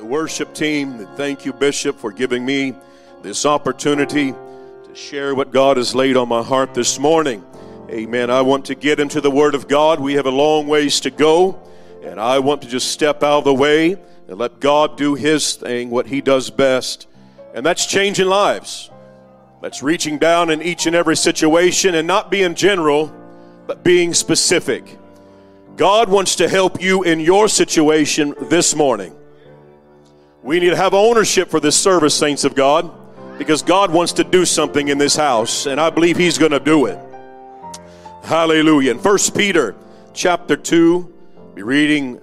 the worship team. Thank you, Bishop, for giving me this opportunity to share what God has laid on my heart this morning. Amen. I want to get into the Word of God. We have a long ways to go, and I want to just step out of the way and let God do His thing, what He does best. And that's changing lives. That's reaching down in each and every situation and not being general, but being specific. God wants to help you in your situation this morning. We need to have ownership for this service, saints of God, because God wants to do something in this house, and I believe He's going to do it. Hallelujah. In 1 Peter chapter 2, be reading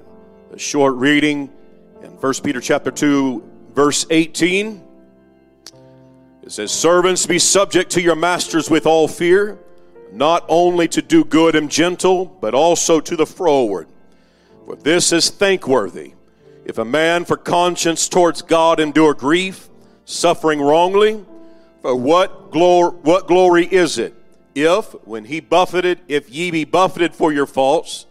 a short reading in 1 Peter chapter 2, verse 18. It says, Servants, be subject to your masters with all fear, not only to do good and gentle, but also to the froward. For this is thankworthy. If a man for conscience towards God endure grief, suffering wrongly, for what, glor- what glory is it? If, when he buffeted, if ye be buffeted for your faults,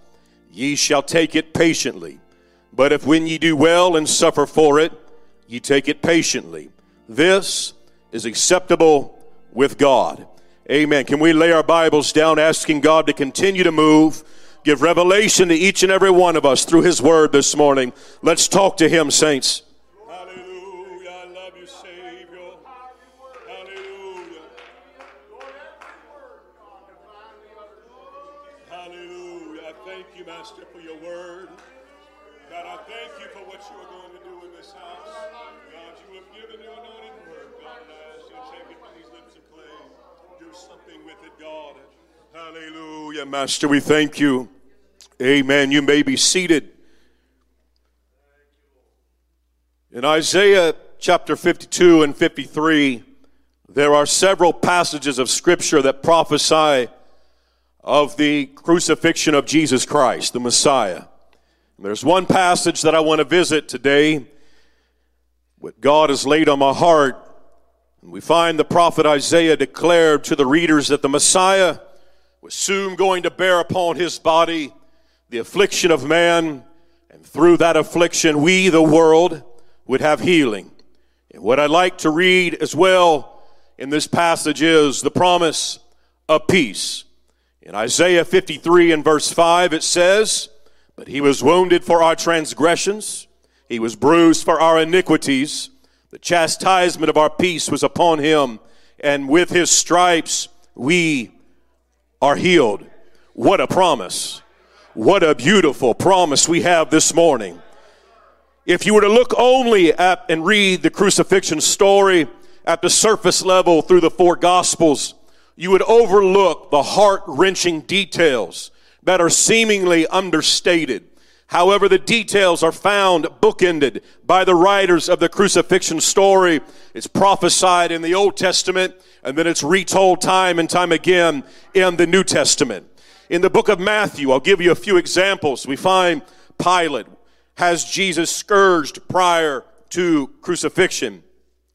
ye shall take it patiently. But if when ye do well and suffer for it, ye take it patiently. This is acceptable with God. Amen. Can we lay our Bibles down asking God to continue to move, give revelation to each and every one of us through His Word this morning? Let's talk to Him, saints. Hallelujah. I love you, Savior. Hallelujah. Hallelujah. I thank you, Master, for your Word. God, I thank You for what You are going to do in this house. God, You have given the anointed Word. God, and I ask You to take it, please, lips and clay, do something with it, God, And. Hallelujah, Master, we thank you. Amen. You may be seated. In Isaiah chapter 52 and 53, there are several passages of Scripture that prophesy of the crucifixion of Jesus Christ, the Messiah. There's one passage that I want to visit today, what God has laid on my heart. We find the prophet Isaiah declared to the readers that the Messiah was soon going to bear upon his body the affliction of man, and through that affliction, we, the world, would have healing. And what I'd like to read as well in this passage is the promise of peace. In Isaiah 53 and verse 5, it says, But he was wounded for our transgressions, he was bruised for our iniquities. The chastisement of our peace was upon him, and with his stripes we are healed. What a promise! What a beautiful promise we have this morning. If you were to look only at and read the crucifixion story at the surface level through the four gospels, you would overlook the heart wrenching details that are seemingly understated. However, the details are found bookended by the writers of the crucifixion story. It's prophesied in the Old Testament and then it's retold time and time again in the New Testament. In the book of Matthew, I'll give you a few examples. We find Pilate has Jesus scourged prior to crucifixion.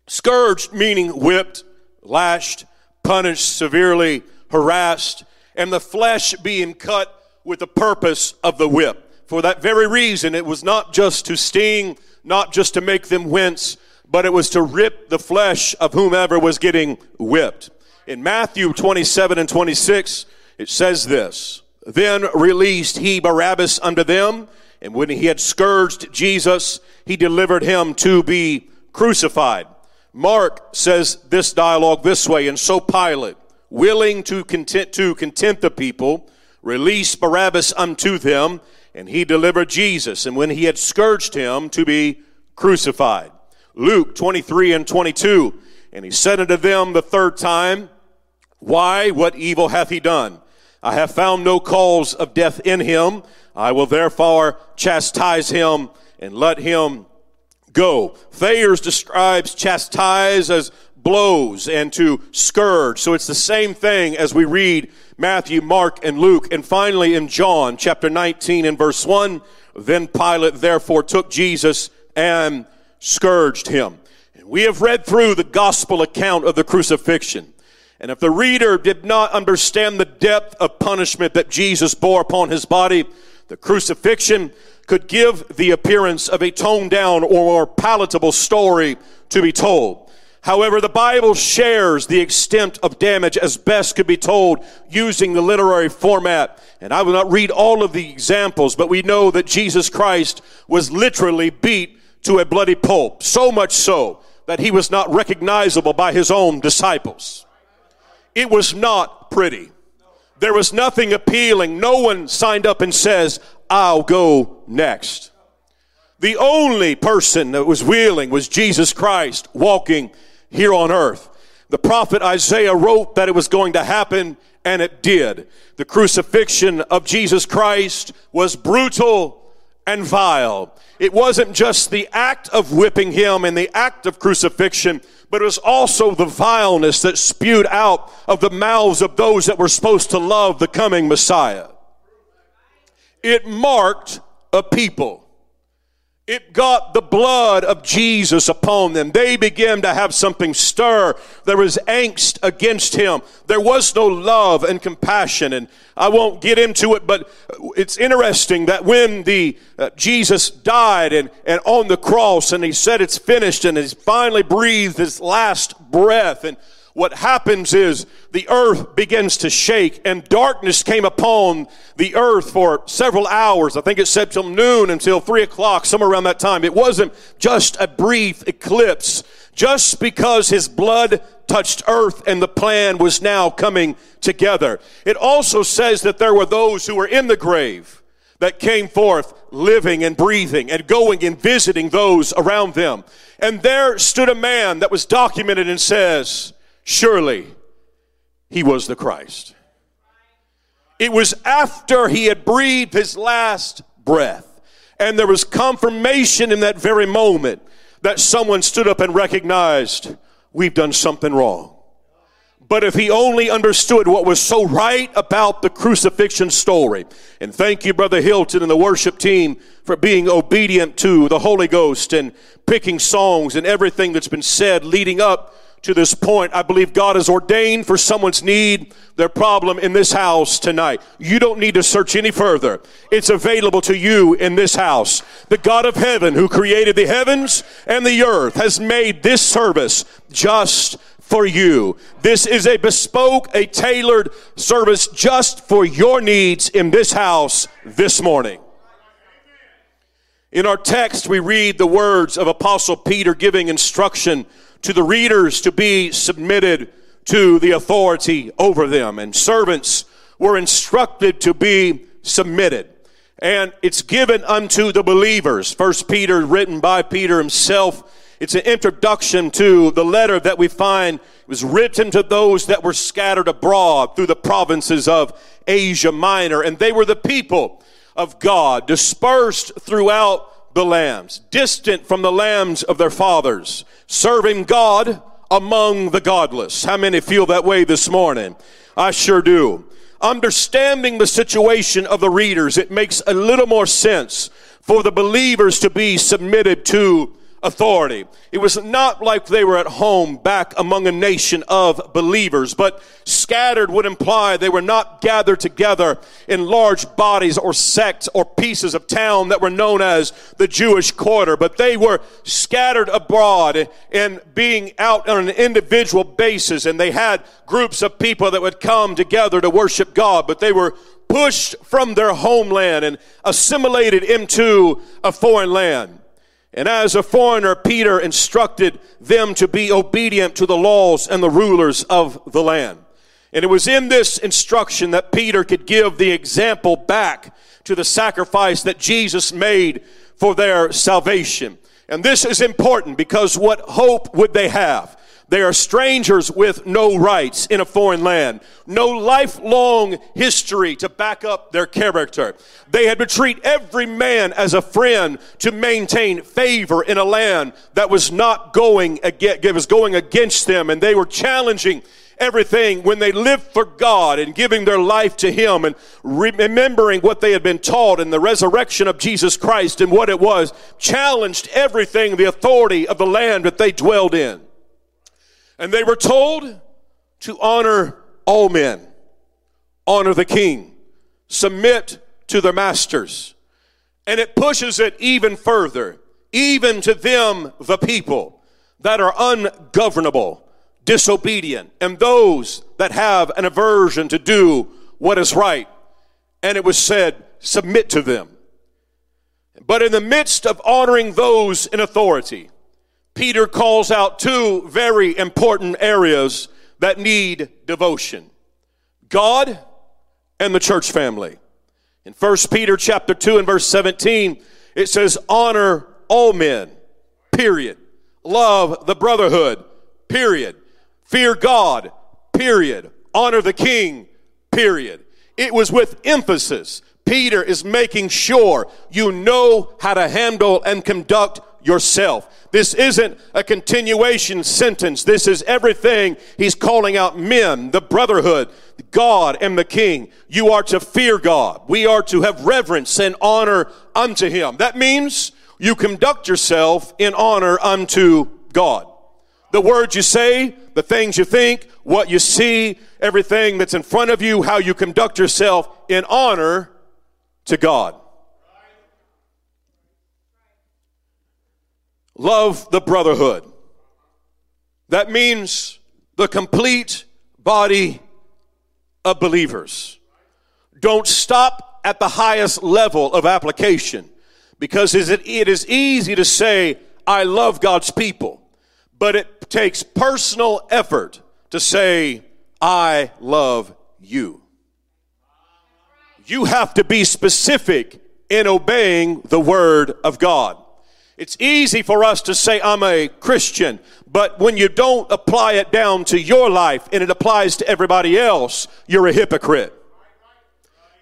Scourged meaning whipped, lashed, punished severely, harassed, and the flesh being cut with the purpose of the whip. For that very reason, it was not just to sting, not just to make them wince, but it was to rip the flesh of whomever was getting whipped. In Matthew 27 and 26, it says this Then released he Barabbas unto them, and when he had scourged Jesus, he delivered him to be crucified. Mark says this dialogue this way, and so Pilate, willing to content, to content the people, released Barabbas unto them, and he delivered Jesus, and when he had scourged him, to be crucified. Luke 23 and 22, and he said unto them the third time, Why, what evil hath he done? I have found no cause of death in him. I will therefore chastise him and let him go. Thayer's describes chastise as blows and to scourge. So it's the same thing as we read Matthew, Mark, and Luke. And finally in John chapter 19 and verse 1, then Pilate therefore took Jesus and scourged him. We have read through the gospel account of the crucifixion. And if the reader did not understand the depth of punishment that Jesus bore upon his body, the crucifixion could give the appearance of a toned down or more palatable story to be told. However, the Bible shares the extent of damage as best could be told using the literary format. And I will not read all of the examples, but we know that Jesus Christ was literally beat to a bloody pulp. So much so that he was not recognizable by his own disciples. It was not pretty. There was nothing appealing. No one signed up and says, I'll go next. The only person that was willing was Jesus Christ walking here on earth. The prophet Isaiah wrote that it was going to happen, and it did. The crucifixion of Jesus Christ was brutal and vile. It wasn't just the act of whipping him and the act of crucifixion, but it was also the vileness that spewed out of the mouths of those that were supposed to love the coming Messiah. It marked a people. It got the blood of Jesus upon them. They began to have something stir. There was angst against him. There was no love and compassion. And I won't get into it, but it's interesting that when the uh, Jesus died and, and on the cross and he said it's finished and he finally breathed his last breath and what happens is the earth begins to shake and darkness came upon the earth for several hours. I think it said till noon until three o'clock, somewhere around that time. It wasn't just a brief eclipse. Just because his blood touched earth and the plan was now coming together. It also says that there were those who were in the grave that came forth living and breathing and going and visiting those around them. And there stood a man that was documented and says, Surely he was the Christ. It was after he had breathed his last breath. And there was confirmation in that very moment that someone stood up and recognized we've done something wrong. But if he only understood what was so right about the crucifixion story, and thank you, Brother Hilton and the worship team for being obedient to the Holy Ghost and picking songs and everything that's been said leading up to this point, I believe God has ordained for someone's need, their problem in this house tonight. You don't need to search any further. It's available to you in this house. The God of heaven who created the heavens and the earth has made this service just for you. This is a bespoke, a tailored service just for your needs in this house this morning. In our text, we read the words of Apostle Peter giving instruction to the readers to be submitted to the authority over them. And servants were instructed to be submitted. And it's given unto the believers. First Peter, written by Peter himself. It's an introduction to the letter that we find was written to those that were scattered abroad through the provinces of Asia Minor. And they were the people of God, dispersed throughout the lambs, distant from the lambs of their fathers serving God among the godless. How many feel that way this morning? I sure do. Understanding the situation of the readers, it makes a little more sense for the believers to be submitted to authority. It was not like they were at home back among a nation of believers, but scattered would imply they were not gathered together in large bodies or sects or pieces of town that were known as the Jewish quarter, but they were scattered abroad and being out on an individual basis, and they had groups of people that would come together to worship God, but they were pushed from their homeland and assimilated into a foreign land. And as a foreigner, Peter instructed them to be obedient to the laws and the rulers of the land. And it was in this instruction that Peter could give the example back to the sacrifice that Jesus made for their salvation. And this is important because what hope would they have? They are strangers with no rights in a foreign land, no lifelong history to back up their character. They had to treat every man as a friend to maintain favor in a land that was not going against, was going against them, and they were challenging everything when they lived for God and giving their life to Him and remembering what they had been taught and the resurrection of Jesus Christ and what it was, challenged everything, the authority of the land that they dwelled in. And they were told to honor all men, honor the king, submit to their masters. And it pushes it even further, even to them, the people that are ungovernable, disobedient, and those that have an aversion to do what is right. And it was said, submit to them. But in the midst of honoring those in authority, Peter calls out two very important areas that need devotion. God and the church family. In 1 Peter chapter 2 and verse 17, it says, honor all men, period. Love the brotherhood, period. Fear God, period. Honor the king, period. It was with emphasis. Peter is making sure you know how to handle and conduct yourself. This isn't a continuation sentence. This is everything he's calling out men, the brotherhood, God and the king. You are to fear God. We are to have reverence and honor unto him. That means you conduct yourself in honor unto God. The words you say, the things you think, what you see, everything that's in front of you, how you conduct yourself in honor to God. Love the brotherhood. That means the complete body of believers. Don't stop at the highest level of application because it is easy to say, I love God's people, but it takes personal effort to say, I love you. You have to be specific in obeying the word of God. It's easy for us to say, I'm a Christian, but when you don't apply it down to your life and it applies to everybody else, you're a hypocrite.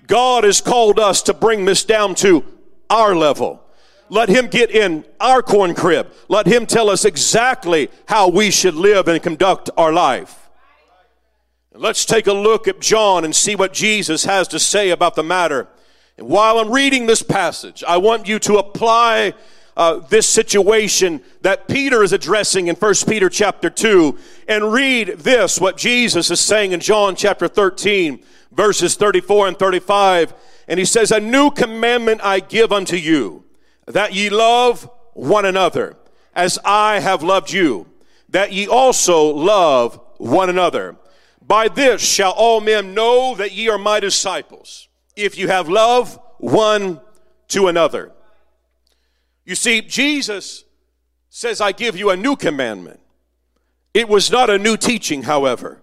God has called us to bring this down to our level. Let Him get in our corn crib. Let Him tell us exactly how we should live and conduct our life. Let's take a look at John and see what Jesus has to say about the matter. And while I'm reading this passage, I want you to apply uh, this situation that Peter is addressing in 1 Peter chapter 2 and read this, what Jesus is saying in John chapter 13, verses 34 and 35. And he says, A new commandment I give unto you, that ye love one another, as I have loved you, that ye also love one another. By this shall all men know that ye are my disciples, if you have love one to another. You see, Jesus says, I give you a new commandment. It was not a new teaching, however.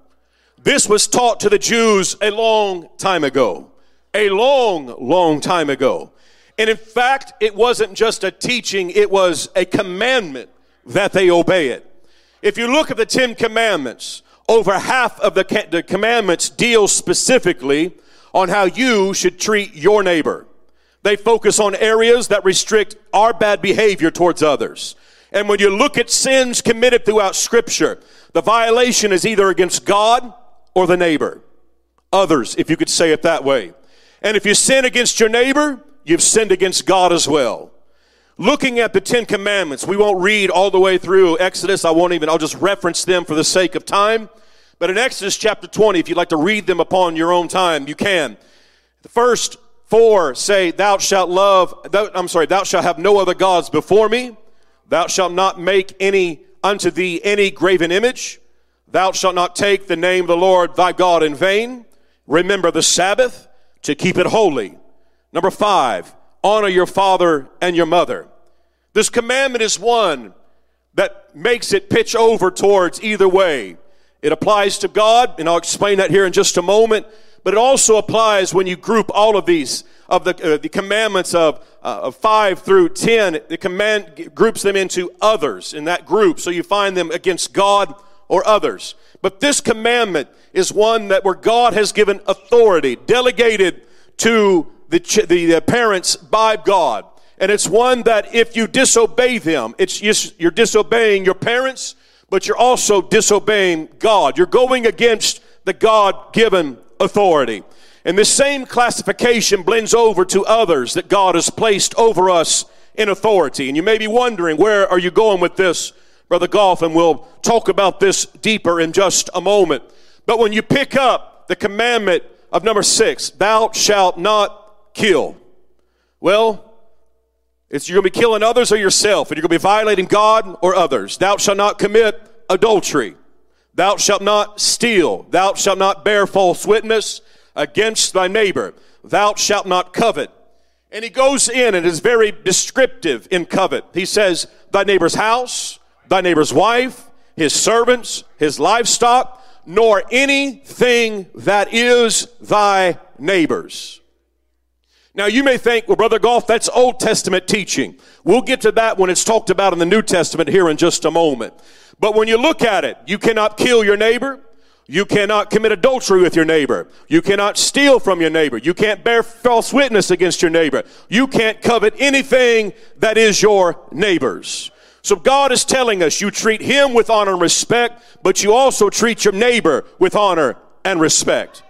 This was taught to the Jews a long time ago. A long, long time ago. And in fact, it wasn't just a teaching, it was a commandment that they obey it. If you look at the Ten Commandments, over half of the, the commandments deal specifically on how you should treat your neighbor. They focus on areas that restrict our bad behavior towards others. And when you look at sins committed throughout scripture, the violation is either against God or the neighbor. Others, if you could say it that way. And if you sin against your neighbor, you've sinned against God as well. Looking at the Ten Commandments, we won't read all the way through Exodus. I won't even, I'll just reference them for the sake of time. But in Exodus chapter 20, if you'd like to read them upon your own time, you can. The first Four say, Thou shalt love, thou, I'm sorry, thou shalt have no other gods before me. Thou shalt not make any unto thee any graven image. Thou shalt not take the name of the Lord thy God in vain. Remember the Sabbath to keep it holy. Number five, honor your father and your mother. This commandment is one that makes it pitch over towards either way. It applies to God, and I'll explain that here in just a moment but it also applies when you group all of these of the, uh, the commandments of, uh, of 5 through 10 the command groups them into others in that group so you find them against god or others. But this commandment is one that where god has given authority delegated to the, the parents by god. And it's one that if you disobey them it's you're disobeying your parents but you're also disobeying god. You're going against the god given authority. And this same classification blends over to others that God has placed over us in authority. And you may be wondering, where are you going with this, Brother Goff? And we'll talk about this deeper in just a moment. But when you pick up the commandment of number six, thou shalt not kill. Well, It's you're going to be killing others or yourself, and you're going to be violating God or others. Thou shalt not commit adultery. Thou shalt not steal. Thou shalt not bear false witness against thy neighbor. Thou shalt not covet. And he goes in and is very descriptive in covet. He says, thy neighbor's house, thy neighbor's wife, his servants, his livestock, nor anything that is thy neighbor's. Now you may think, well, Brother Goff, that's Old Testament teaching. We'll get to that when it's talked about in the New Testament here in just a moment. But when you look at it, you cannot kill your neighbor. You cannot commit adultery with your neighbor. You cannot steal from your neighbor. You can't bear false witness against your neighbor. You can't covet anything that is your neighbor's. So God is telling us you treat him with honor and respect, but you also treat your neighbor with honor and respect.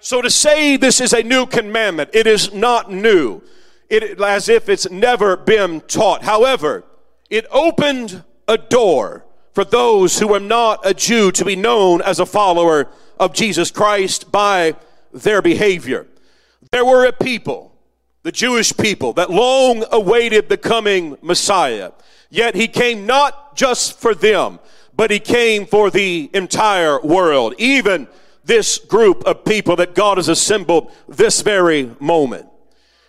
So to say this is a new commandment, it is not new. It, as if it's never been taught. However, it opened a door for those who are not a Jew to be known as a follower of Jesus Christ by their behavior. There were a people, the Jewish people, that long awaited the coming Messiah. Yet he came not just for them, but he came for the entire world. Even this group of people that God has assembled this very moment.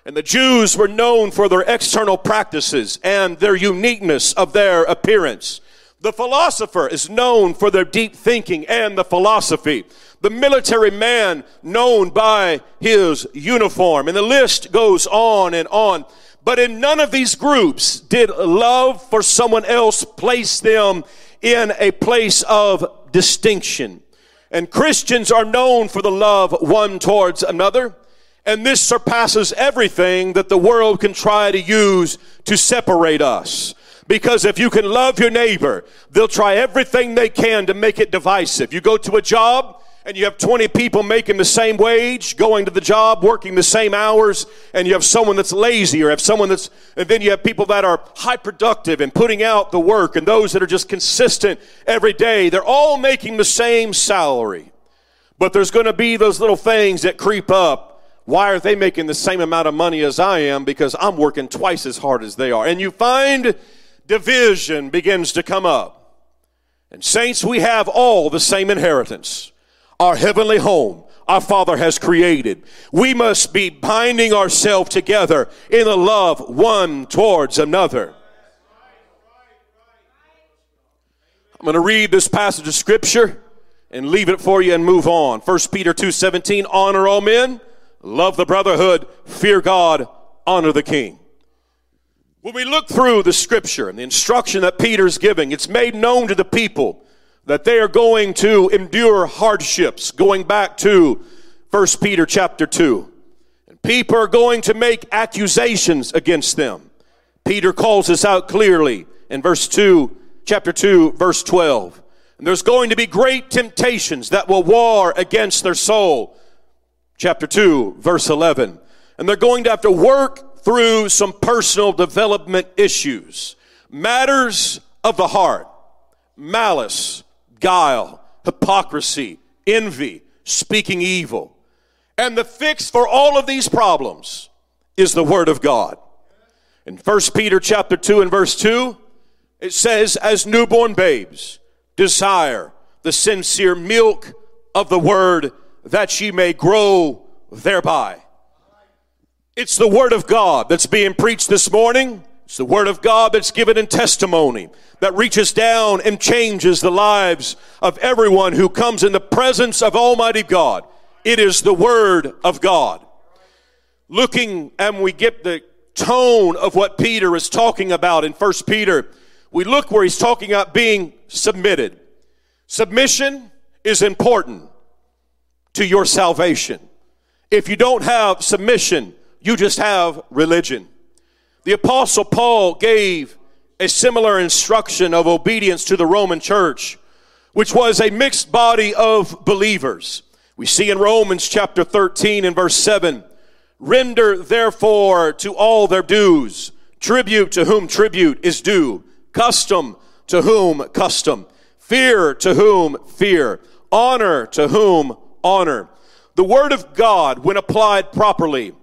And the Jews were known for their external practices and their uniqueness of their appearance. The philosopher is known for their deep thinking and the philosophy. The military man known by his uniform. And the list goes on and on. But in none of these groups did love for someone else place them in a place of distinction. And Christians are known for the love one towards another. And this surpasses everything that the world can try to use to separate us. Because if you can love your neighbor, they'll try everything they can to make it divisive. You go to a job, and you have 20 people making the same wage, going to the job, working the same hours, and you have someone that's lazy or have someone that's, and then you have people that are high productive and putting out the work and those that are just consistent every day. They're all making the same salary. But there's going to be those little things that creep up. Why are they making the same amount of money as I am? Because I'm working twice as hard as they are. And you find division begins to come up. And saints, we have all the same inheritance our heavenly home our Father has created. We must be binding ourselves together in a love one towards another. I'm going to read this passage of scripture and leave it for you and move on. 1 Peter 2:17 honor all men, love the brotherhood, fear God, honor the king. When we look through the scripture and the instruction that Peter's giving, it's made known to the people that they are going to endure hardships going back to 1 Peter chapter 2. And people are going to make accusations against them. Peter calls this out clearly in verse 2, chapter 2, verse 12. And there's going to be great temptations that will war against their soul. Chapter 2, verse 11. And they're going to have to work through some personal development issues, matters of the heart, malice, guile, hypocrisy, envy, speaking evil. And the fix for all of these problems is the word of God. In 1 Peter chapter 2 and verse 2, it says, as newborn babes, desire the sincere milk of the word that ye may grow thereby. It's the word of God that's being preached this morning. It's the word of God that's given in testimony that reaches down and changes the lives of everyone who comes in the presence of Almighty God. It is the word of God. Looking and we get the tone of what Peter is talking about in First Peter, we look where he's talking about being submitted. Submission is important to your salvation. If you don't have submission, you just have religion. The apostle Paul gave a similar instruction of obedience to the Roman church, which was a mixed body of believers. We see in Romans chapter 13 and verse 7, render therefore to all their dues, tribute to whom tribute is due, custom to whom custom, fear to whom fear, honor to whom honor. The word of God, when applied properly,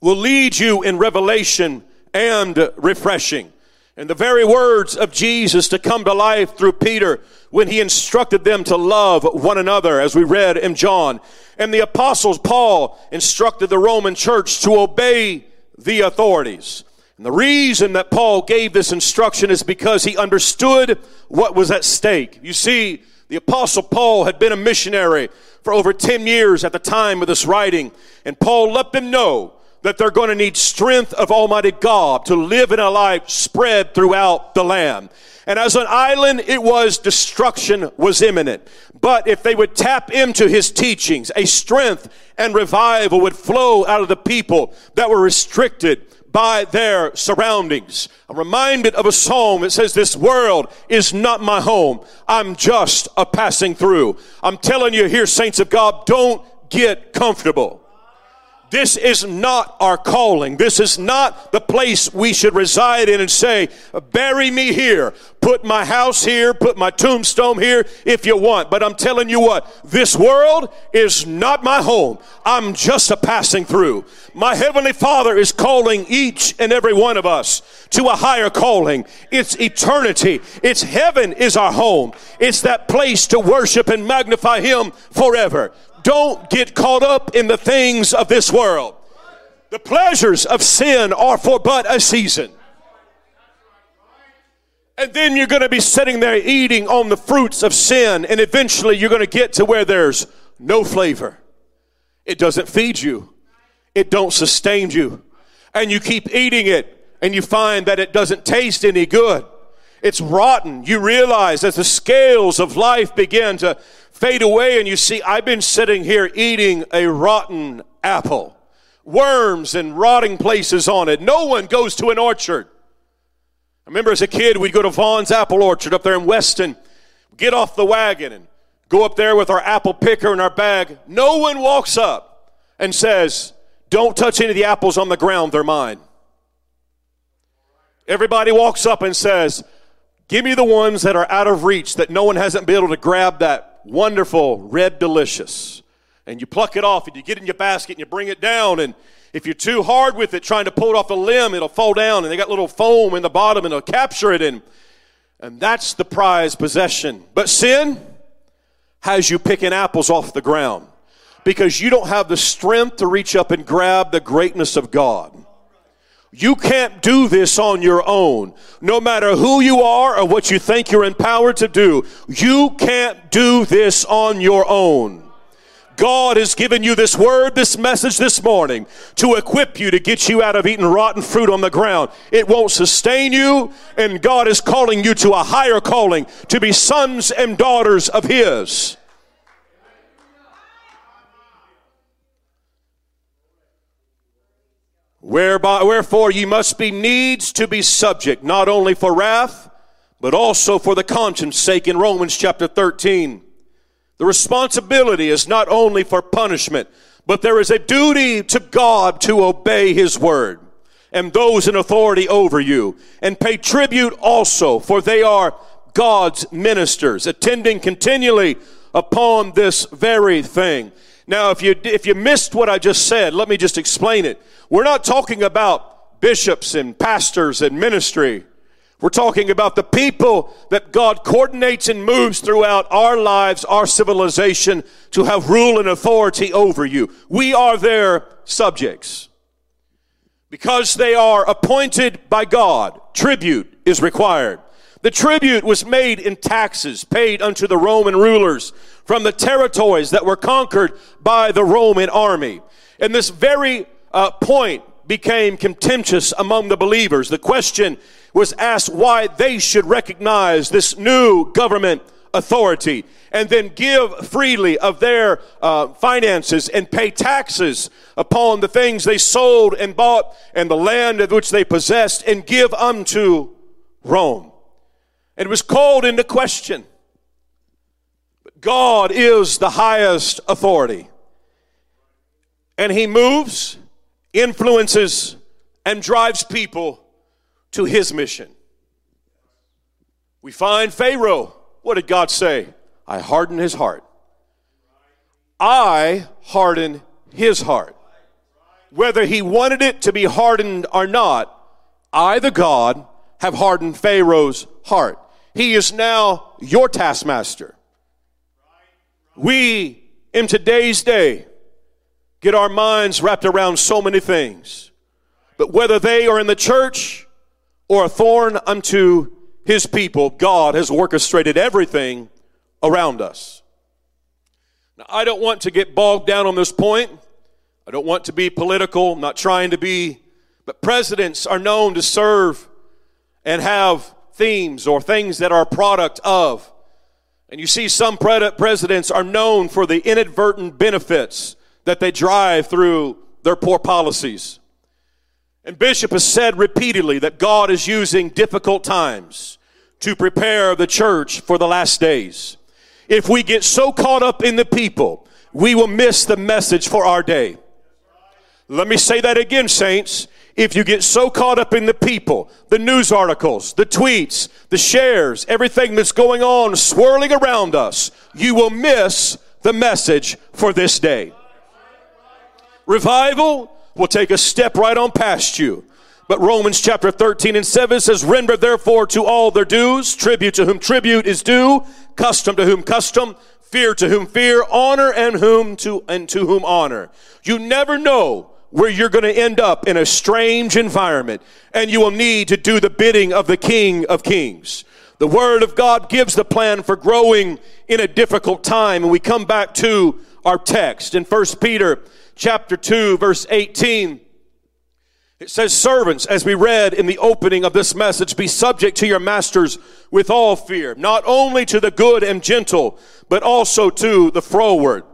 will lead you in revelation and refreshing. And the very words of Jesus to come to life through Peter when he instructed them to love one another, as we read in John. And the apostles, Paul, instructed the Roman church to obey the authorities. And the reason that Paul gave this instruction is because he understood what was at stake. You see, the apostle Paul had been a missionary for over 10 years at the time of this writing, and Paul let them know that they're going to need strength of Almighty God to live in a life spread throughout the land. And as an island, it was destruction was imminent. But if they would tap into his teachings, a strength and revival would flow out of the people that were restricted by their surroundings. I'm reminded of a song that says, This world is not my home. I'm just a passing through. I'm telling you here, saints of God, don't get comfortable. This is not our calling. This is not the place we should reside in and say, bury me here, put my house here, put my tombstone here if you want. But I'm telling you what, this world is not my home. I'm just a passing through. My Heavenly Father is calling each and every one of us to a higher calling. It's eternity. It's heaven is our home. It's that place to worship and magnify Him forever. Don't get caught up in the things of this world. The pleasures of sin are for but a season. And then you're going to be sitting there eating on the fruits of sin, and eventually you're going to get to where there's no flavor. It doesn't feed you. It don't sustain you. And you keep eating it, and you find that it doesn't taste any good. It's rotten. You realize as the scales of life begin to fade away and you see, I've been sitting here eating a rotten apple, worms and rotting places on it. No one goes to an orchard. I remember as a kid, we'd go to Vaughn's Apple Orchard up there in Weston, get off the wagon and go up there with our apple picker and our bag. No one walks up and says, Don't touch any of the apples on the ground, they're mine. Everybody walks up and says, Give me the ones that are out of reach that no one hasn't been able to grab that wonderful, red delicious. And you pluck it off and you get in your basket and you bring it down. And if you're too hard with it, trying to pull it off the limb, it'll fall down. And they got little foam in the bottom and it'll capture it. And, and that's the prized possession. But sin has you picking apples off the ground because you don't have the strength to reach up and grab the greatness of God. You can't do this on your own. No matter who you are or what you think you're empowered to do, you can't do this on your own. God has given you this word, this message this morning to equip you to get you out of eating rotten fruit on the ground. It won't sustain you, and God is calling you to a higher calling to be sons and daughters of His. Whereby, wherefore ye must be needs to be subject, not only for wrath, but also for the conscience sake in Romans chapter 13. The responsibility is not only for punishment, but there is a duty to God to obey His word and those in authority over you, and pay tribute also, for they are God's ministers, attending continually upon this very thing. Now, if you, if you missed what I just said, let me just explain it. We're not talking about bishops and pastors and ministry. We're talking about the people that God coordinates and moves throughout our lives, our civilization, to have rule and authority over you. We are their subjects. Because they are appointed by God, tribute is required. The tribute was made in taxes paid unto the Roman rulers from the territories that were conquered by the Roman army. And this very uh, point became contentious among the believers. The question was asked why they should recognize this new government authority and then give freely of their uh, finances and pay taxes upon the things they sold and bought and the land of which they possessed and give unto Rome. It was called into question. God is the highest authority. And He moves, influences, and drives people to His mission. We find Pharaoh. What did God say? I harden his heart. I harden his heart. Whether he wanted it to be hardened or not, I, the God, have hardened Pharaoh's heart. He is now your taskmaster. We, in today's day, get our minds wrapped around so many things. But whether they are in the church or a thorn unto his people, God has orchestrated everything around us. Now, I don't want to get bogged down on this point. I don't want to be political. I'm not trying to be. But presidents are known to serve and have themes or things that are product of. And you see, some presidents are known for the inadvertent benefits that they drive through their poor policies. And Bishop has said repeatedly that God is using difficult times to prepare the church for the last days. If we get so caught up in the people, we will miss the message for our day. Let me say that again, saints. If you get so caught up in the people, the news articles, the tweets, the shares, everything that's going on swirling around us, you will miss the message for this day. Revival will take a step right on past you. But Romans chapter 13 and 7 says, Render therefore to all their dues, tribute to whom tribute is due, custom to whom custom, fear to whom fear, honor and whom to and to whom honor. You never know where you're going to end up in a strange environment and you will need to do the bidding of the King of Kings. The Word of God gives the plan for growing in a difficult time. And we come back to our text in 1 Peter chapter 2 verse 18. It says, servants, as we read in the opening of this message, be subject to your masters with all fear, not only to the good and gentle, but also to the froward.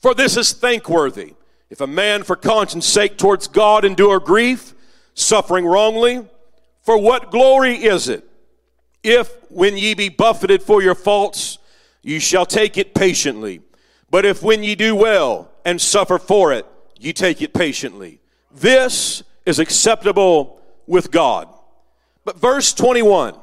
For this is thankworthy if a man for conscience sake towards God endure grief, suffering wrongly, for what glory is it? If when ye be buffeted for your faults, ye shall take it patiently. But if when ye do well and suffer for it, ye take it patiently. This is acceptable with God. But verse 21,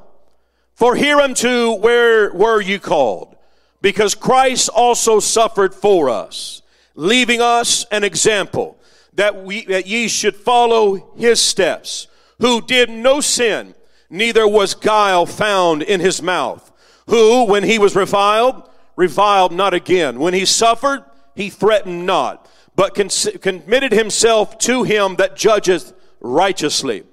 for hereunto where were you called? Because Christ also suffered for us leaving us an example that we that ye should follow his steps who did no sin neither was guile found in his mouth who when he was reviled reviled not again. When he suffered he threatened not but committed himself to him that judgeth righteously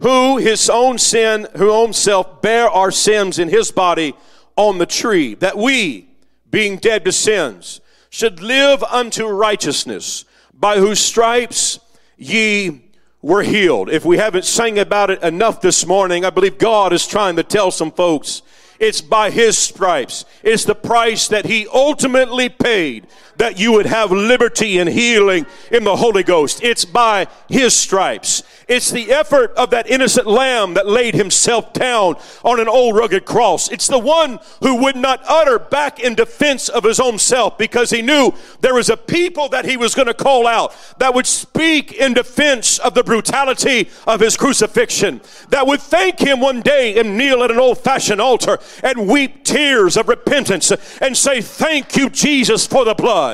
who his own sin who own self bare our sins in his body on the tree that we being dead to sins should live unto righteousness, by whose stripes ye were healed. If we haven't sang about it enough this morning, I believe God is trying to tell some folks it's by his stripes. It's the price that he ultimately paid that you would have liberty and healing in the Holy Ghost. It's by his stripes. It's the effort of that innocent lamb that laid himself down on an old rugged cross. It's the one who would not utter back in defense of his own self because he knew there was a people that he was going to call out that would speak in defense of the brutality of his crucifixion, that would thank him one day and kneel at an old fashioned altar and weep tears of repentance and say, Thank you, Jesus, for the blood.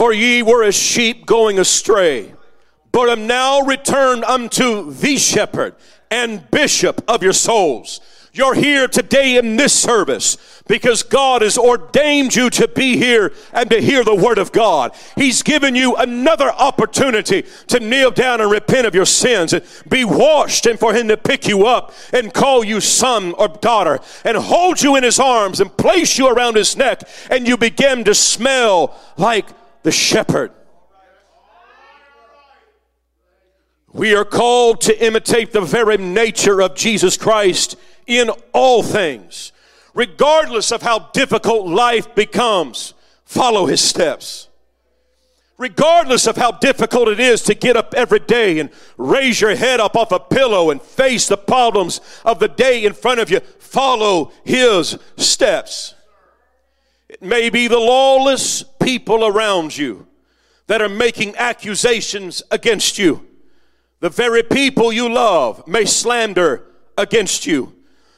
For ye were as sheep going astray, but am now returned unto the shepherd and bishop of your souls. You're here today in this service because God has ordained you to be here and to hear the word of God. He's given you another opportunity to kneel down and repent of your sins and be washed and for him to pick you up and call you son or daughter and hold you in his arms and place you around his neck and you begin to smell like the shepherd. We are called to imitate the very nature of Jesus Christ in all things. Regardless of how difficult life becomes, follow his steps. Regardless of how difficult it is to get up every day and raise your head up off a pillow and face the problems of the day in front of you, follow his steps. It may be the lawless people around you that are making accusations against you. The very people you love may slander against you.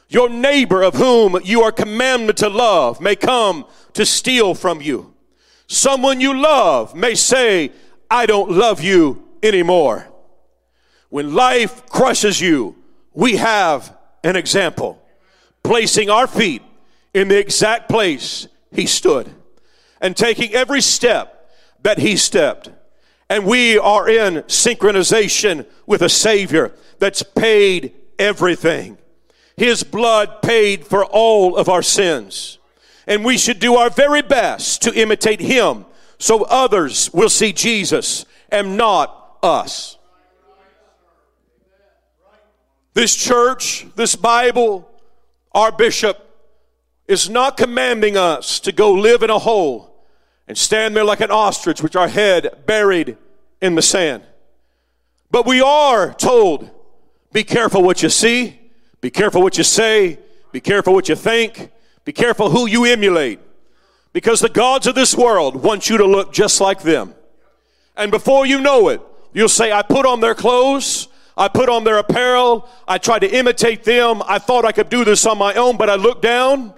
Your neighbor of whom you are commanded to love may come to steal from you. Someone you love may say, I don't love you anymore. When life crushes you, we have an example, placing our feet in the exact place he stood and taking every step that he stepped. And we are in synchronization with a Savior that's paid everything. His blood paid for all of our sins. And we should do our very best to imitate Him so others will see Jesus and not us. This church, this Bible, our bishop is not commanding us to go live in a hole and stand there like an ostrich with our head buried in the sand. But we are told be careful what you see, be careful what you say, be careful what you think, be careful who you emulate. Because the gods of this world want you to look just like them. And before you know it, you'll say, I put on their clothes, I put on their apparel, I tried to imitate them, I thought I could do this on my own, but I looked down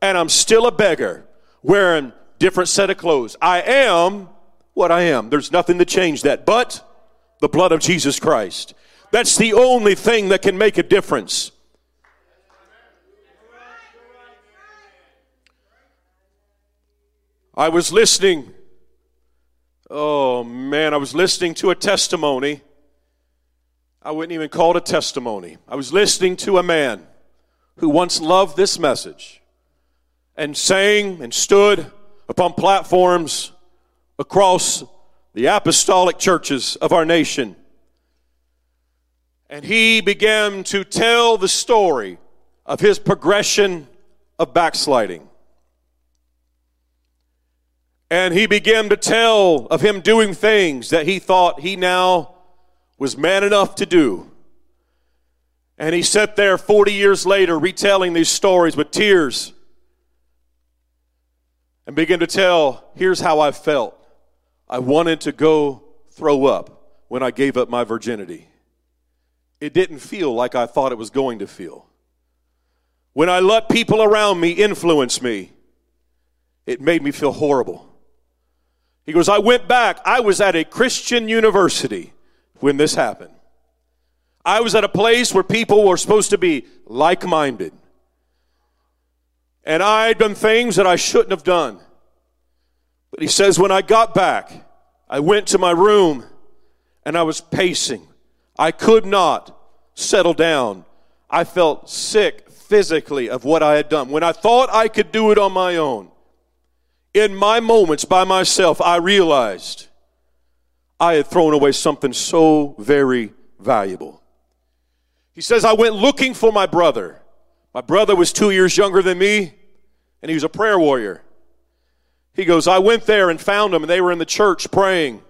and I'm still a beggar wearing different set of clothes. I am what I am. There's nothing to change that but the blood of Jesus Christ. That's the only thing that can make a difference. I was listening. Oh man, I was listening to a testimony. I wouldn't even call it a testimony. I was listening to a man who once loved this message and sang and stood upon platforms across the apostolic churches of our nation. And he began to tell the story of his progression of backsliding. And he began to tell of him doing things that he thought he now was man enough to do. And he sat there 40 years later retelling these stories with tears and begin to tell here's how I felt. I wanted to go throw up when I gave up my virginity. It didn't feel like I thought it was going to feel. When I let people around me influence me, it made me feel horrible. He goes, I went back. I was at a Christian university when this happened. I was at a place where people were supposed to be like minded. And I'd done things that I shouldn't have done. But he says, when I got back, I went to my room and I was pacing. I could not settle down. I felt sick physically of what I had done. When I thought I could do it on my own, in my moments by myself, I realized I had thrown away something so very valuable. He says, I went looking for my brother. My brother was two years younger than me and he was a prayer warrior. He goes, I went there and found them, and they were in the church praying.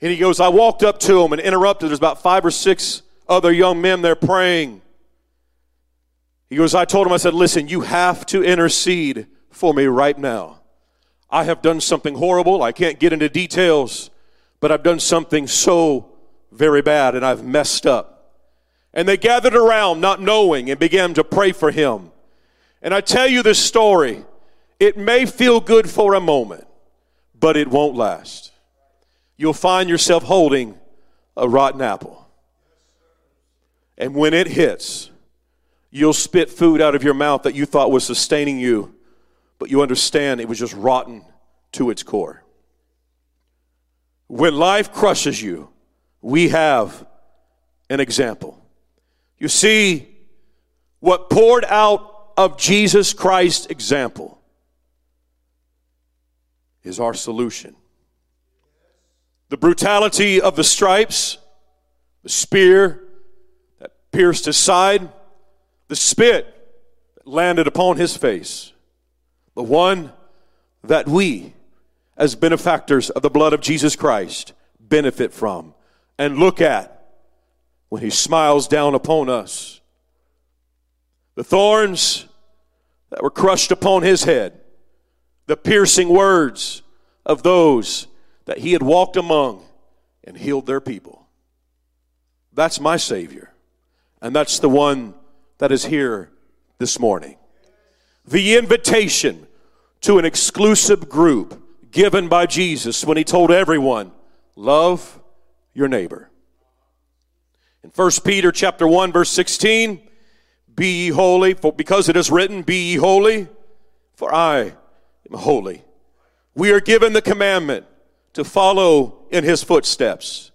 And he goes, I walked up to them and interrupted. There's about five or six other young men there praying. He goes, I told him, I said, listen, you have to intercede for me right now. I have done something horrible. I can't get into details, but I've done something so very bad and I've messed up. And they gathered around, not knowing, and began to pray for him. And I tell you this story, it may feel good for a moment, but it won't last. You'll find yourself holding a rotten apple. And when it hits, you'll spit food out of your mouth that you thought was sustaining you, but you understand it was just rotten to its core. When life crushes you, we have an example. You see, what poured out of Jesus Christ's example is our solution. The brutality of the stripes, the spear that pierced his side, the spit that landed upon his face, the one that we, as benefactors of the blood of Jesus Christ, benefit from and look at when he smiles down upon us. The thorns that were crushed upon his head, the piercing words of those that he had walked among and healed their people. That's my Savior. And that's the one that is here this morning. The invitation to an exclusive group given by Jesus when he told everyone, love your neighbor. In 1 Peter chapter 1 verse 16, be ye holy, for because it is written, be ye holy, for I am holy. We are given the commandment to follow in his footsteps.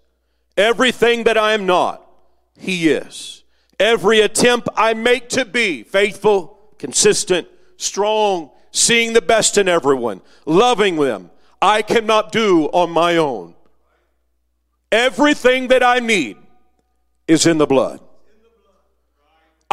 Everything that I am not, he is. Every attempt I make to be faithful, consistent, strong, seeing the best in everyone, loving them, I cannot do on my own. Everything that I need is in the blood.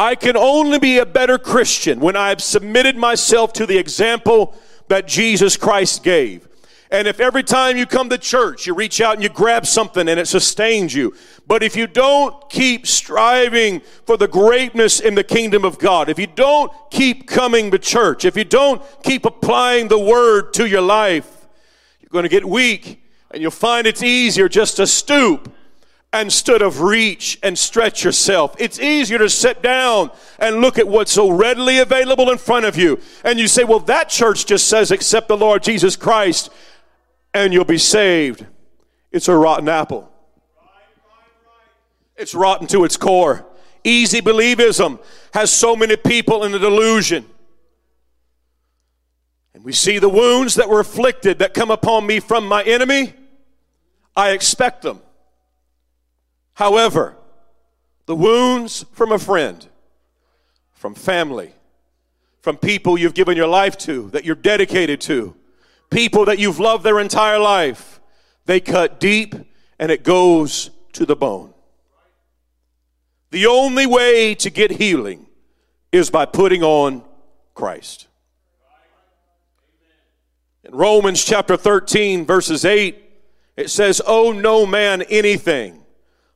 I can only be a better Christian when I've submitted myself to the example that Jesus Christ gave. And if every time you come to church, you reach out and you grab something and it sustains you. But if you don't keep striving for the greatness in the kingdom of God, if you don't keep coming to church, if you don't keep applying the word to your life, you're going to get weak and you'll find it's easier just to stoop instead of reach and stretch yourself. It's easier to sit down and look at what's so readily available in front of you. And you say, well, that church just says, accept the Lord Jesus Christ and you'll be saved. It's a rotten apple. It's rotten to its core. Easy believism has so many people in the delusion. And we see the wounds that were afflicted that come upon me from my enemy. I expect them. However, the wounds from a friend, from family, from people you've given your life to, that you're dedicated to, people that you've loved their entire life, they cut deep and it goes to the bone. The only way to get healing is by putting on Christ. In Romans chapter 13, verses 8, it says, Owe no man anything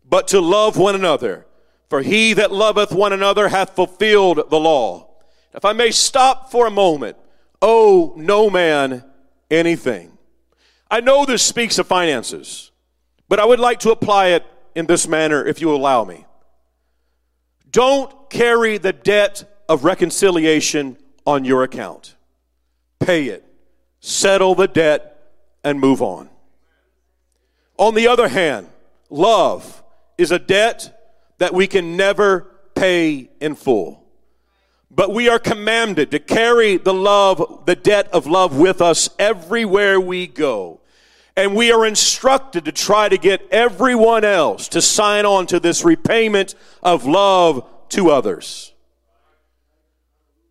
but to love one another, for he that loveth one another hath fulfilled the law. If I may stop for a moment, owe no man anything. I know this speaks of finances, but I would like to apply it in this manner if you allow me. Don't carry the debt of reconciliation on your account. Pay it, settle the debt, and move on. On the other hand, love is a debt that we can never pay in full. But we are commanded to carry the love, the debt of love with us everywhere we go. And we are instructed to try to get everyone else to sign on to this repayment of love to others.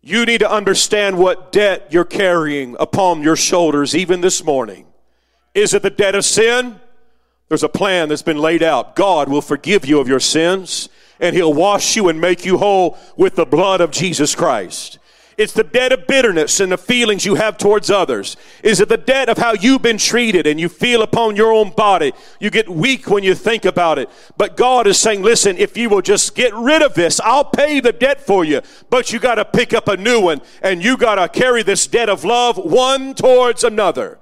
You need to understand what debt you're carrying upon your shoulders even this morning. Is it the debt of sin? There's a plan that's been laid out. God will forgive you of your sins and he'll wash you and make you whole with the blood of Jesus Christ. It's the debt of bitterness and the feelings you have towards others. Is it the debt of how you've been treated and you feel upon your own body? You get weak when you think about it. But God is saying, listen, if you will just get rid of this, I'll pay the debt for you. But you got to pick up a new one and you got to carry this debt of love one towards another.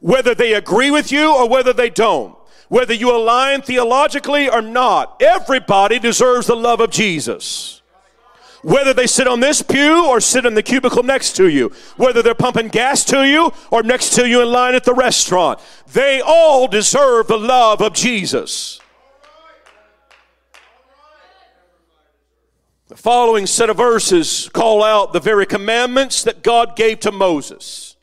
Whether they agree with you or whether they don't whether you align theologically or not, everybody deserves the love of Jesus. Whether they sit on this pew or sit in the cubicle next to you, whether they're pumping gas to you or next to you in line at the restaurant, they all deserve the love of Jesus. The following set of verses call out the very commandments that God gave to Moses.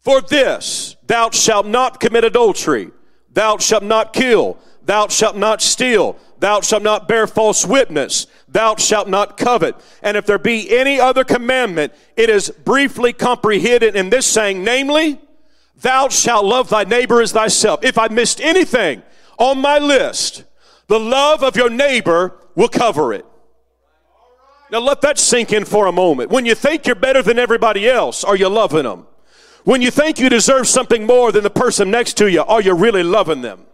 For this, thou shalt not commit adultery. Thou shalt not kill. Thou shalt not steal. Thou shalt not bear false witness. Thou shalt not covet. And if there be any other commandment, it is briefly comprehended in this saying, namely, thou shalt love thy neighbor as thyself. If I missed anything on my list, the love of your neighbor will cover it. Now let that sink in for a moment. When you think you're better than everybody else, are you loving them? When you think you deserve something more than the person next to you, are you really loving them?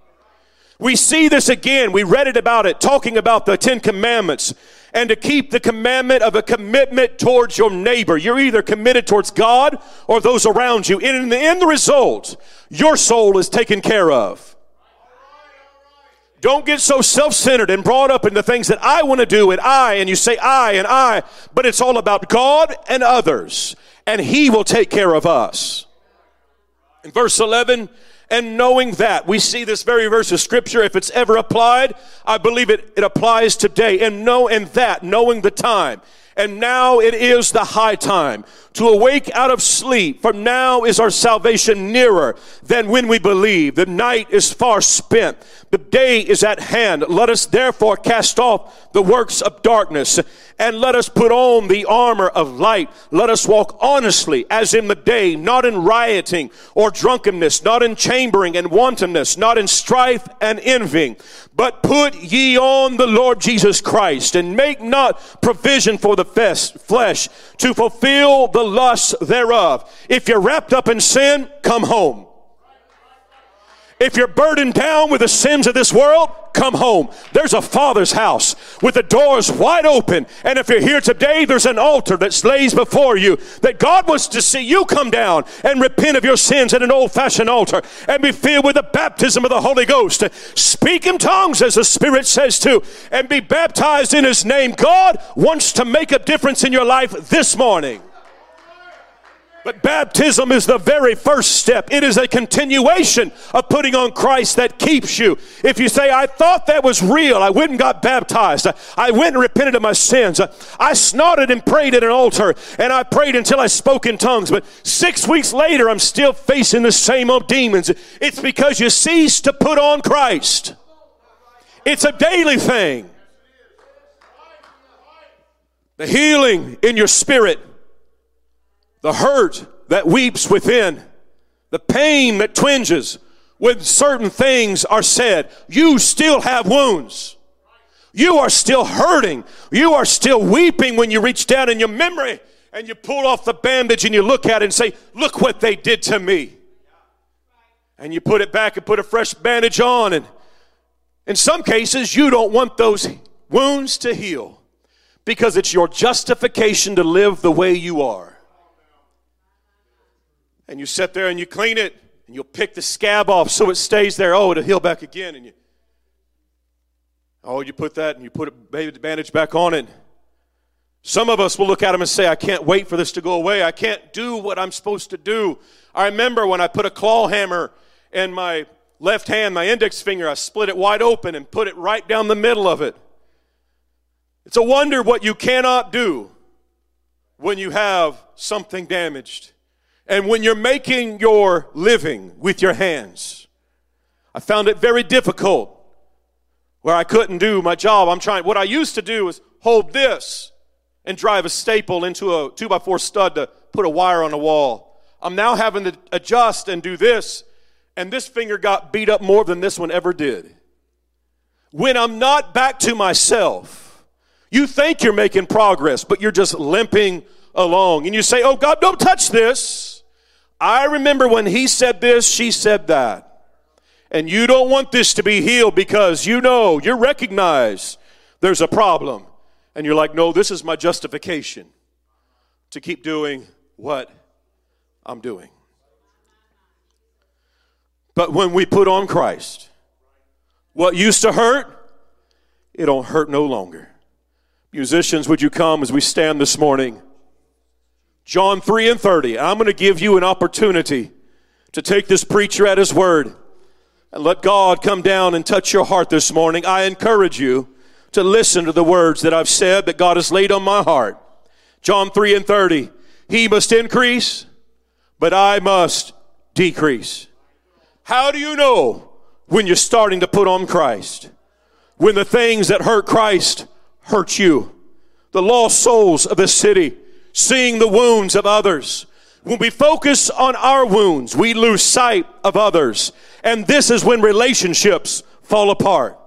We see this again. We read it about it, talking about the Ten Commandments and to keep the commandment of a commitment towards your neighbor. You're either committed towards God or those around you. And in the end result, your soul is taken care of. Don't get so self centered and brought up in the things that I want to do and I, and you say I and I, but it's all about God and others and He will take care of us. In verse 11, and knowing that, we see this very verse of scripture, if it's ever applied, I believe it, it applies today. And know, and that, knowing the time. And now it is the high time to awake out of sleep. For now is our salvation nearer than when we believe. The night is far spent. The day is at hand. Let us therefore cast off the works of darkness and let us put on the armor of light. Let us walk honestly as in the day, not in rioting or drunkenness, not in chambering and wantonness, not in strife and envying, but put ye on the Lord Jesus Christ and make not provision for the flesh to fulfill the lusts thereof. If you're wrapped up in sin, come home. If you're burdened down with the sins of this world, come home. There's a father's house with the doors wide open. And if you're here today, there's an altar that lays before you that God wants to see you come down and repent of your sins at an old fashioned altar and be filled with the baptism of the Holy Ghost. Speak in tongues as the Spirit says to and be baptized in His name. God wants to make a difference in your life this morning. But baptism is the very first step. It is a continuation of putting on Christ that keeps you. If you say, I thought that was real, I went and got baptized, I went and repented of my sins, I snorted and prayed at an altar, and I prayed until I spoke in tongues, but six weeks later I'm still facing the same old demons. It's because you cease to put on Christ. It's a daily thing. The healing in your spirit the hurt that weeps within, the pain that twinges when certain things are said. You still have wounds. You are still hurting. You are still weeping when you reach down in your memory and you pull off the bandage and you look at it and say, Look what they did to me. And you put it back and put a fresh bandage on. And in some cases, you don't want those wounds to heal because it's your justification to live the way you are and you sit there and you clean it and you'll pick the scab off so it stays there. Oh, it'll heal back again. And you, oh, you put that and you put a bandage back on it. Some of us will look at them and say, I can't wait for this to go away. I can't do what I'm supposed to do. I remember when I put a claw hammer in my left hand, my index finger, I split it wide open and put it right down the middle of it. It's a wonder what you cannot do when you have something damaged. And when you're making your living with your hands, I found it very difficult where I couldn't do my job. I'm trying, what I used to do is hold this and drive a staple into a two by four stud to put a wire on the wall. I'm now having to adjust and do this, and this finger got beat up more than this one ever did. When I'm not back to myself, you think you're making progress, but you're just limping along. And you say, Oh God, don't touch this. I remember when he said this, she said that. And you don't want this to be healed because you know, you recognize there's a problem. And you're like, no, this is my justification to keep doing what I'm doing. But when we put on Christ, what used to hurt, it don't hurt no longer. Musicians, would you come as we stand this morning? John 3 and 30. I'm going to give you an opportunity to take this preacher at his word and let God come down and touch your heart this morning. I encourage you to listen to the words that I've said that God has laid on my heart. John 3 and 30. He must increase, but I must decrease. How do you know when you're starting to put on Christ? When the things that hurt Christ hurt you. The lost souls of the city seeing the wounds of others. When we focus on our wounds, we lose sight of others. And this is when relationships fall apart.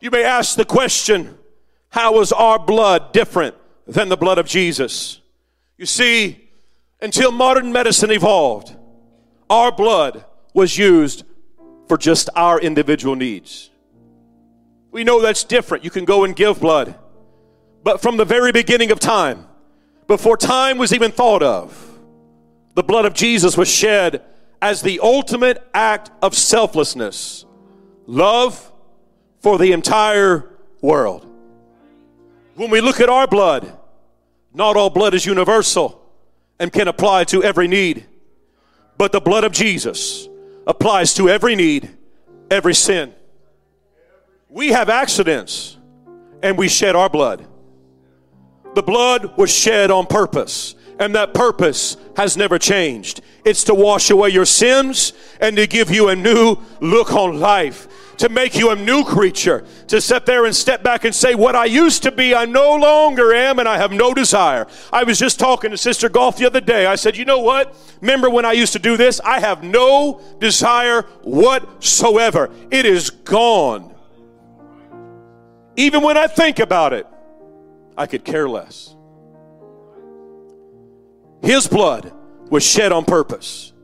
You may ask the question, how is our blood different than the blood of Jesus? You see, until modern medicine evolved, our blood was used for just our individual needs. We know that's different. You can go and give blood. But from the very beginning of time, before time was even thought of. The blood of Jesus was shed as the ultimate act of selflessness, love for the entire world. When we look at our blood, not all blood is universal and can apply to every need. But the blood of Jesus applies to every need, every sin. We have accidents and we shed our blood. The blood was shed on purpose, and that purpose has never changed. It's to wash away your sins and to give you a new look on life to make you a new creature, to sit there and step back and say, What I used to be, I no longer am, and I have no desire. I was just talking to Sister Goff the other day. I said, You know what? Remember when I used to do this? I have no desire whatsoever. It is gone. Even when I think about it, I could care less. His blood was shed on purpose.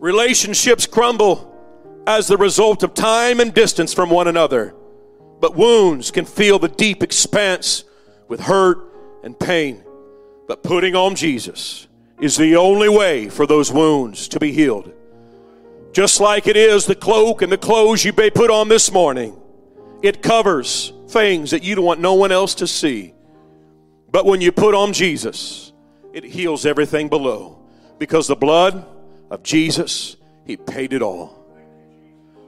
Relationships crumble as the result of time and distance from one another, but wounds can feel the deep expanse with hurt and pain. But putting on Jesus is the only way for those wounds to be healed. Just like it is the cloak and the clothes you may put on this morning, it covers things that you don't want no one else to see. But when you put on Jesus, it heals everything below. Because the blood of Jesus, He paid it all.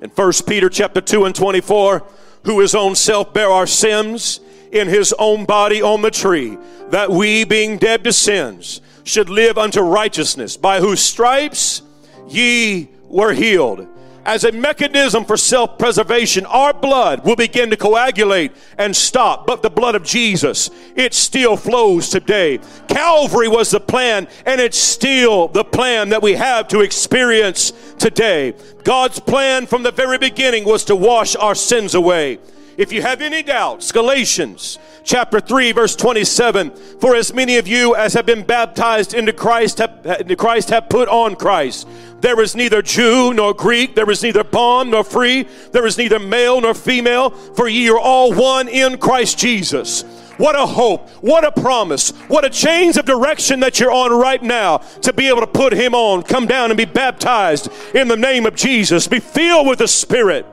In 1 Peter chapter 2 and 24, who his own self bare our sins in his own body on the tree, that we, being dead to sins, should live unto righteousness, by whose stripes ye were healed as a mechanism for self preservation, our blood will begin to coagulate and stop. But the blood of Jesus, it still flows today. Calvary was the plan, and it's still the plan that we have to experience today. God's plan from the very beginning was to wash our sins away. If you have any doubts, Galatians chapter 3 verse 27, for as many of you as have been baptized into Christ have, into Christ have put on Christ. There is neither Jew nor Greek, there is neither bond nor free, there is neither male nor female, for ye are all one in Christ Jesus. What a hope. What a promise. What a change of direction that you're on right now to be able to put him on. Come down and be baptized in the name of Jesus. Be filled with the Spirit.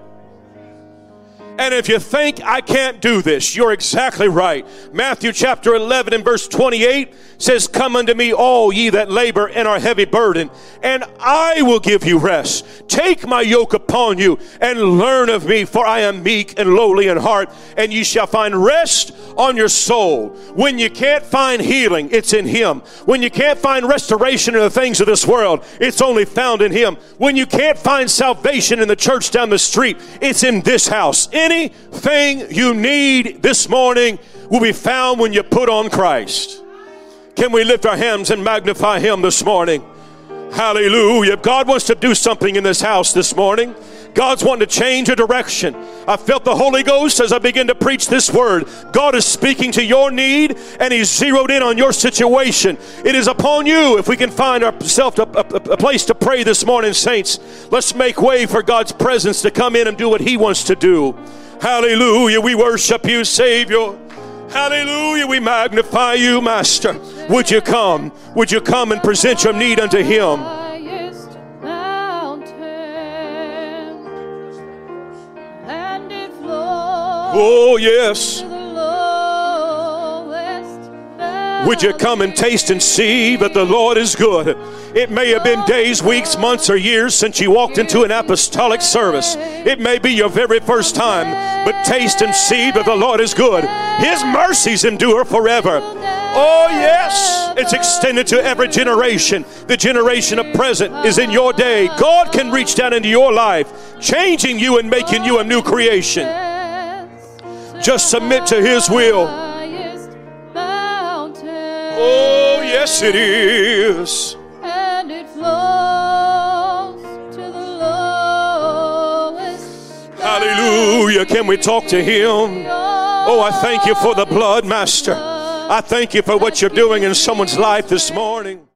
And if you think I can't do this, you're exactly right. Matthew chapter 11 and verse 28 says, Come unto me, all ye that labor and are heavy burden, and I will give you rest. Take my yoke upon you and learn of me, for I am meek and lowly in heart, and ye shall find rest on your soul. When you can't find healing, it's in Him. When you can't find restoration in the things of this world, it's only found in Him. When you can't find salvation in the church down the street, it's in this house. Anything you need this morning will be found when you put on Christ. Can we lift our hands and magnify Him this morning? Hallelujah. God wants to do something in this house this morning. God's wanting to change a direction. I felt the Holy Ghost as I begin to preach this word. God is speaking to your need and He's zeroed in on your situation. It is upon you if we can find ourselves a, a, a, place to pray this morning, saints. Let's make way for God's presence to come in and do what He wants to do. Hallelujah. We worship you, Savior. Hallelujah. We magnify you, Master. Would you come? Would you come and present your need unto Him? Oh, yes. Would you come and taste and see that the Lord is good? It may have been days, weeks, months, or years since you walked into an apostolic service. It may be your very first time, but taste and see that the Lord is good. His mercies endure forever. Oh, yes, it's extended to every generation. The generation of present is in your day. God can reach down into your life, changing you and making you a new creation. Just submit to His will. Oh, yes, it is. And it flows to the lowest. Hallelujah. Can we talk to Him? Oh, I thank you for the blood, Master. I thank you for what you're doing in someone's life this morning.